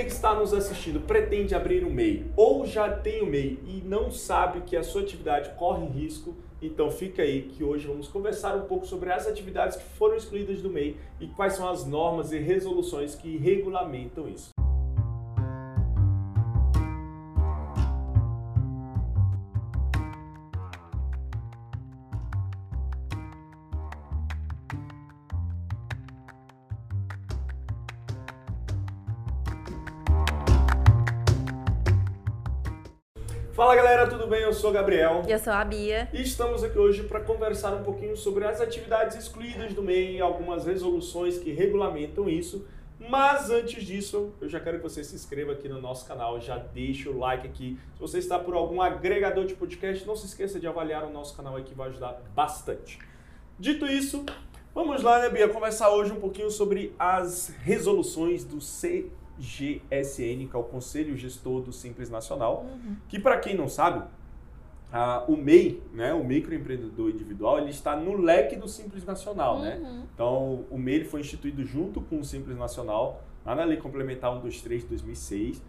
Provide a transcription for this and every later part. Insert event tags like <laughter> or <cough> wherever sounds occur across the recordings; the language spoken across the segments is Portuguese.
está nos assistindo pretende abrir um MEI ou já tem um MEI e não sabe que a sua atividade corre risco, então fica aí que hoje vamos conversar um pouco sobre as atividades que foram excluídas do MEI e quais são as normas e resoluções que regulamentam isso. Fala galera, tudo bem? Eu sou o Gabriel. E eu sou a Bia. E estamos aqui hoje para conversar um pouquinho sobre as atividades excluídas do MEI, algumas resoluções que regulamentam isso. Mas antes disso, eu já quero que você se inscreva aqui no nosso canal, já deixa o like aqui. Se você está por algum agregador de podcast, não se esqueça de avaliar o nosso canal aqui, vai ajudar bastante. Dito isso, vamos lá, né, Bia, conversar hoje um pouquinho sobre as resoluções do C GSN, que é o Conselho Gestor do Simples Nacional, uhum. que para quem não sabe, o MEI, né, o microempreendedor individual, ele está no leque do Simples Nacional, né? uhum. né? Então, o MEI foi instituído junto com o Simples Nacional, lá na Lei Complementar 123 de 2006.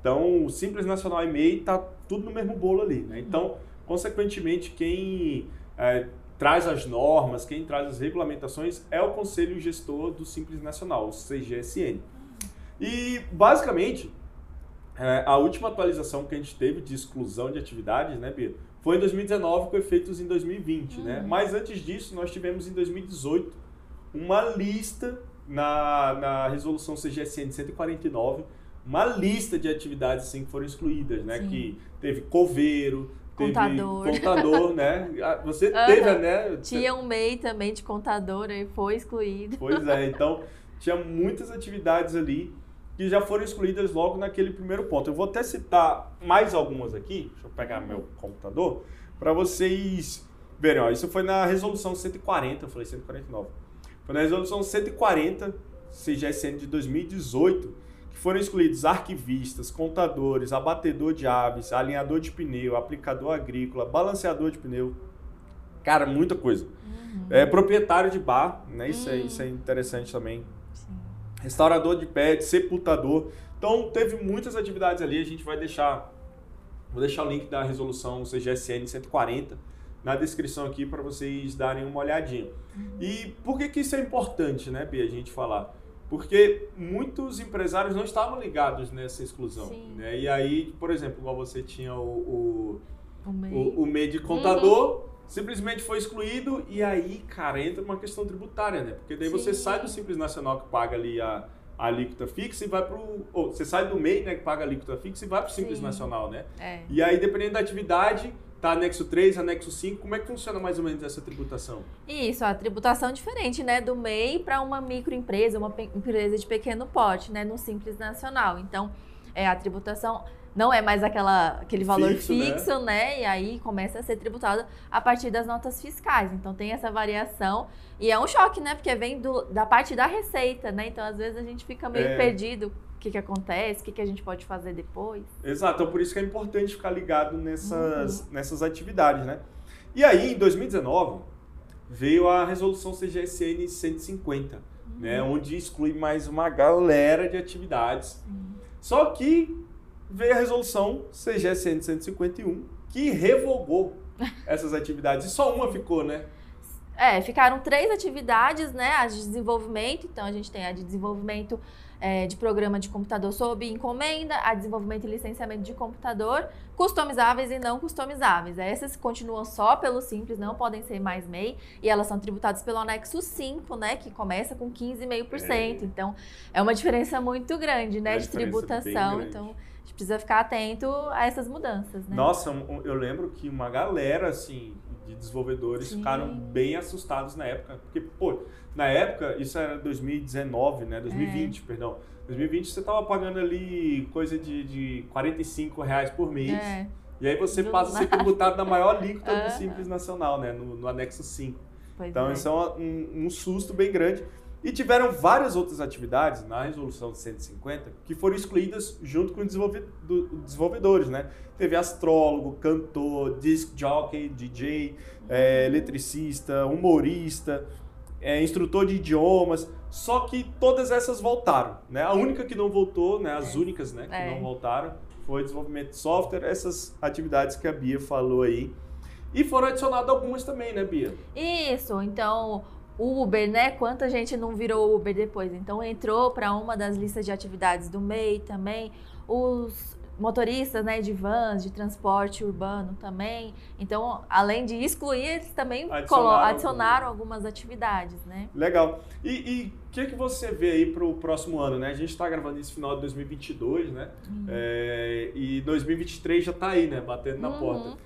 Então, o Simples Nacional e MEI está tudo no mesmo bolo ali, né? Então, uhum. consequentemente, quem é, traz as normas, quem traz as regulamentações é o Conselho Gestor do Simples Nacional, o CGSN. E, basicamente, é, a última atualização que a gente teve de exclusão de atividades, né, Bia, foi em 2019 com efeitos em 2020, né? uhum. né? Mas antes disso, nós tivemos em 2018 uma lista na, na resolução CGSN 149, uma lista de atividades assim, que foram excluídas, né? Sim. Que teve coveiro, contador. Teve contador, né? <laughs> Ah, você uhum. teve, né? Tinha um MEI também de contador e foi excluído. Pois é, <laughs> então tinha muitas atividades ali que já foram excluídas logo naquele primeiro ponto. Eu vou até citar mais algumas aqui, deixa eu pegar meu computador, para vocês verem. Ó, isso foi na resolução 140, eu falei 149. Foi na resolução 140, CGSN de 2018, que foram excluídos arquivistas, contadores, abatedor de aves, alinhador de pneu, aplicador agrícola, balanceador de pneu. Cara, muita coisa. Uhum. É, proprietário de bar, né? Isso, uhum. é, isso é interessante também restaurador de pet, sepultador. Então teve muitas atividades ali, a gente vai deixar vou deixar o link da resolução CGSN 140 na descrição aqui para vocês darem uma olhadinha. Uhum. E por que que isso é importante, né, Bia, a gente falar? Porque muitos empresários não estavam ligados nessa exclusão. Sim. Né? E aí, por exemplo, igual você tinha o, o, o, MEI. o, o MEI de contador, uhum simplesmente foi excluído e aí, cara, entra uma questão tributária, né? Porque daí Sim. você sai do Simples Nacional que paga ali a, a alíquota fixa e vai pro. Ou você sai do MEI, né, que paga a alíquota fixa e vai pro Simples Sim. Nacional, né? É. E aí, dependendo da atividade, tá anexo 3, anexo 5, como é que funciona mais ou menos essa tributação? Isso, a tributação é diferente, né, do MEI para uma microempresa, uma empresa de pequeno porte, né, no Simples Nacional. Então, é a tributação não é mais aquela, aquele valor fixo, né? fixo né? né? E aí começa a ser tributado a partir das notas fiscais. Então tem essa variação. E é um choque, né? Porque vem do, da parte da receita, né? Então às vezes a gente fica meio é. perdido. O que, que acontece, o que, que a gente pode fazer depois. Exato, então por isso que é importante ficar ligado nessas, uhum. nessas atividades, né? E aí, em 2019, veio a resolução CGSN 150, uhum. né? Onde exclui mais uma galera de atividades. Uhum. Só que veio a resolução CGSN 151, que revogou <laughs> essas atividades. E só uma ficou, né? É, ficaram três atividades, né? As de desenvolvimento, então a gente tem a de desenvolvimento é, de programa de computador sob encomenda, a desenvolvimento e licenciamento de computador, customizáveis e não customizáveis. Essas continuam só pelo Simples, não podem ser mais MEI, e elas são tributadas pelo anexo 5, né? Que começa com 15,5%. É. Então, é uma diferença muito grande, né? de tributação. Então gente precisa ficar atento a essas mudanças, né? Nossa, eu lembro que uma galera, assim, de desenvolvedores Sim. ficaram bem assustados na época. Porque, pô, na época, isso era 2019, né? 2020, é. perdão. 2020 você tava pagando ali coisa de, de 45 reais por mês. É. E aí você do passa a ser tributado na maior alíquota do <laughs> Simples Nacional, né? No, no anexo 5. Pois então, é. isso é um, um susto bem grande. E tiveram várias outras atividades na resolução de 150 que foram excluídas junto com os desenvolvedores, né? Teve astrólogo, cantor, disc jockey, DJ, é, eletricista, humorista. é, instrutor de idiomas, só que todas essas voltaram, né? A única que não voltou, né? As É. únicas, né? Que É. não voltaram foi desenvolvimento de software, essas atividades que a Bia falou aí. E foram adicionadas algumas também, né, Bia? Isso, então o Uber, né? Quanta gente não virou Uber depois? Então entrou para uma das listas de atividades do MEI também. Os motoristas, né, de vans, de transporte urbano também. Então, além de excluir, eles também Adicionaram adicionaram algumas atividades, né? Legal. E o que, que você vê aí para o próximo ano, né? A gente está gravando esse final de 2022, né? É, e 2023 já está aí, né? Batendo na Uhum. porta.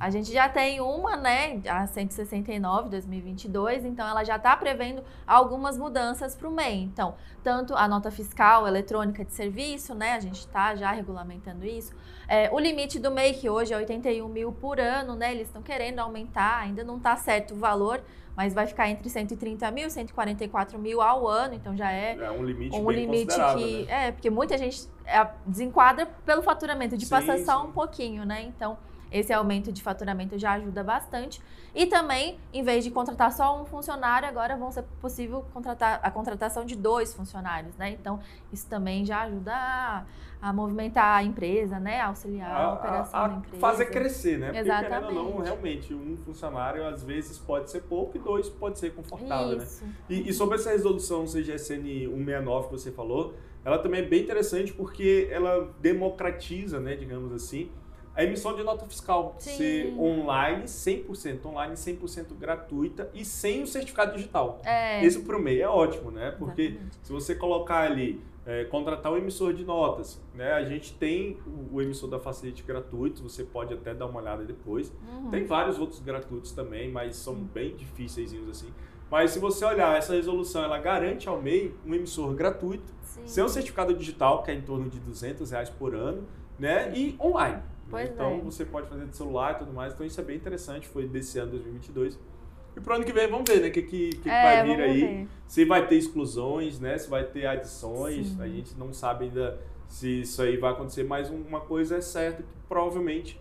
A gente já tem uma, né, a 169, 2022, então ela já está prevendo algumas mudanças para o MEI. Então, tanto a nota fiscal eletrônica de serviço, né, a gente está já regulamentando isso. É, o limite do MEI, que hoje é 81 mil por ano, né, eles estão querendo aumentar, ainda não está certo o valor, mas vai ficar entre 130 mil e 144 mil ao ano, então já é É um limite um limite que. né? É, porque muita gente é, desenquadra pelo faturamento, de Sim, passar só sim. um pouquinho, né? Então, esse aumento de faturamento já ajuda bastante. E também, em vez de contratar só um funcionário, agora vão ser possível contratar a contratação de dois funcionários, né? Então, isso também já ajuda a, a movimentar a empresa, né? A auxiliar a, operação a, da empresa. fazer crescer, né? Porque querendo ou não, Exatamente. realmente, um funcionário às vezes pode ser pouco e dois pode ser confortável, né? Isso. E, e sobre essa resolução CGSN 169 que você falou, ela também é bem interessante porque ela democratiza, né, digamos assim, a emissão de nota fiscal. Sim. Ser online, 100% online, 100% gratuita e sem o certificado digital. É, Isso para o MEI é ótimo, né? Porque exatamente. se você colocar ali, é, contratar um emissor de notas, né? A gente tem o, o emissor da Facilite gratuito, você pode até dar uma olhada depois. Uhum. Tem vários outros gratuitos também, mas são bem difíceis assim. Mas se você olhar, essa resolução, ela garante ao MEI um emissor gratuito, Sim. sem um certificado digital, que é em torno de 200 reais por ano, né? E online. Pois então é. você pode fazer de celular e tudo mais. Então isso é bem interessante, foi desse ano 2022. E pro ano que vem, vamos ver, né? O que, que, que É, vai vir aí. ver. Se vai ter exclusões, né? Se vai ter adições. Sim. A gente não sabe ainda se isso aí vai acontecer, mas uma coisa é certa, que provavelmente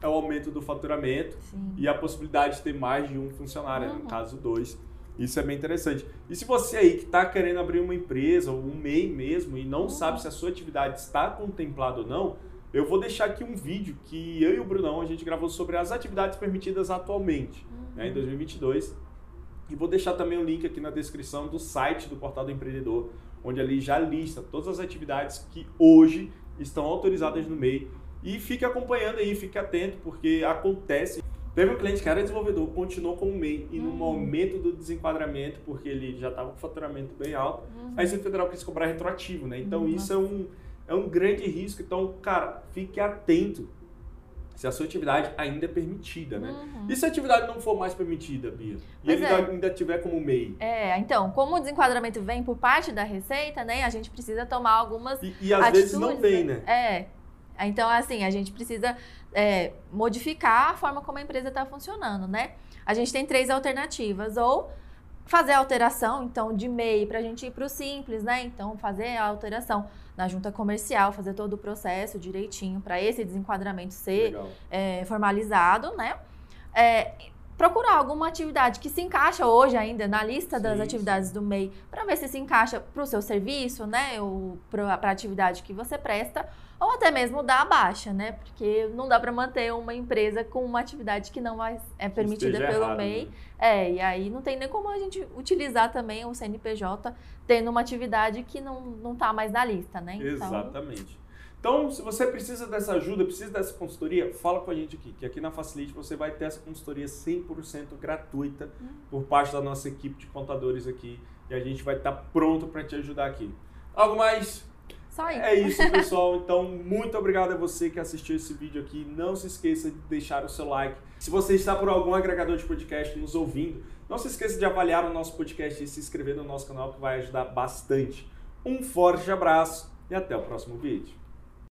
é o aumento do faturamento Sim. e a possibilidade de ter mais de um funcionário? Uhum. no caso dois. Isso é bem interessante. E se você aí que está querendo abrir uma empresa ou um MEI mesmo e não Uhum. sabe se a sua atividade está contemplada ou não, eu vou deixar aqui um vídeo que eu e o Brunão a gente gravou sobre as atividades permitidas atualmente, né, Uhum. em 2022. E vou deixar também o link aqui na descrição do site do Portal do Empreendedor, onde ali já lista todas as atividades que hoje estão autorizadas no MEI. E fique acompanhando aí, fique atento, porque acontece. Teve um cliente que era desenvolvedor, continuou como MEI, e no Uhum. momento do desenquadramento, porque ele já estava com faturamento bem alto, Uhum. a Receita Federal quis cobrar retroativo, né? Então Uhum. isso é um, é um grande risco. Então, cara, fique atento se a sua atividade ainda é permitida, né? Uhum. E se a atividade não for mais permitida, Bia? E Pois ele é. ainda, tiver como MEI? É, então, como o desenquadramento vem por parte da Receita, né, a gente precisa tomar algumas E, e às vezes não atitudes, vem, né? É. Então, assim, a gente precisa é, modificar a forma como a empresa está funcionando, né? A gente tem três alternativas. Ou fazer a alteração, então, de MEI para a gente ir para o simples, né? Então, fazer a alteração na junta comercial, fazer todo o processo direitinho para esse desenquadramento ser é, formalizado, né? É, procurar alguma atividade que se encaixa hoje ainda na lista das Sim, atividades do MEI, para ver se se encaixa para o seu serviço, né? Para a atividade que você presta, ou até mesmo dar a baixa, né? Porque não dá para manter uma empresa com uma atividade que não é permitida pelo errado, MEI. né? É, e aí não tem nem como a gente utilizar também o CNPJ tendo uma atividade que não, não tá mais na lista, né? Então, Exatamente. Então, se você precisa dessa ajuda, precisa dessa consultoria, fala com a gente aqui, que aqui na Facilite você vai ter essa consultoria 100% gratuita Hum. por parte da nossa equipe de contadores aqui e a gente vai estar pronto para te ajudar aqui. Algo mais? só isso. É isso, <laughs> pessoal. Então, muito obrigado a você que assistiu esse vídeo aqui. Não se esqueça de deixar o seu like. Se você está por algum agregador de podcast nos ouvindo, não se esqueça de avaliar o nosso podcast e se inscrever no nosso canal que vai ajudar bastante. Um forte abraço e até o próximo vídeo.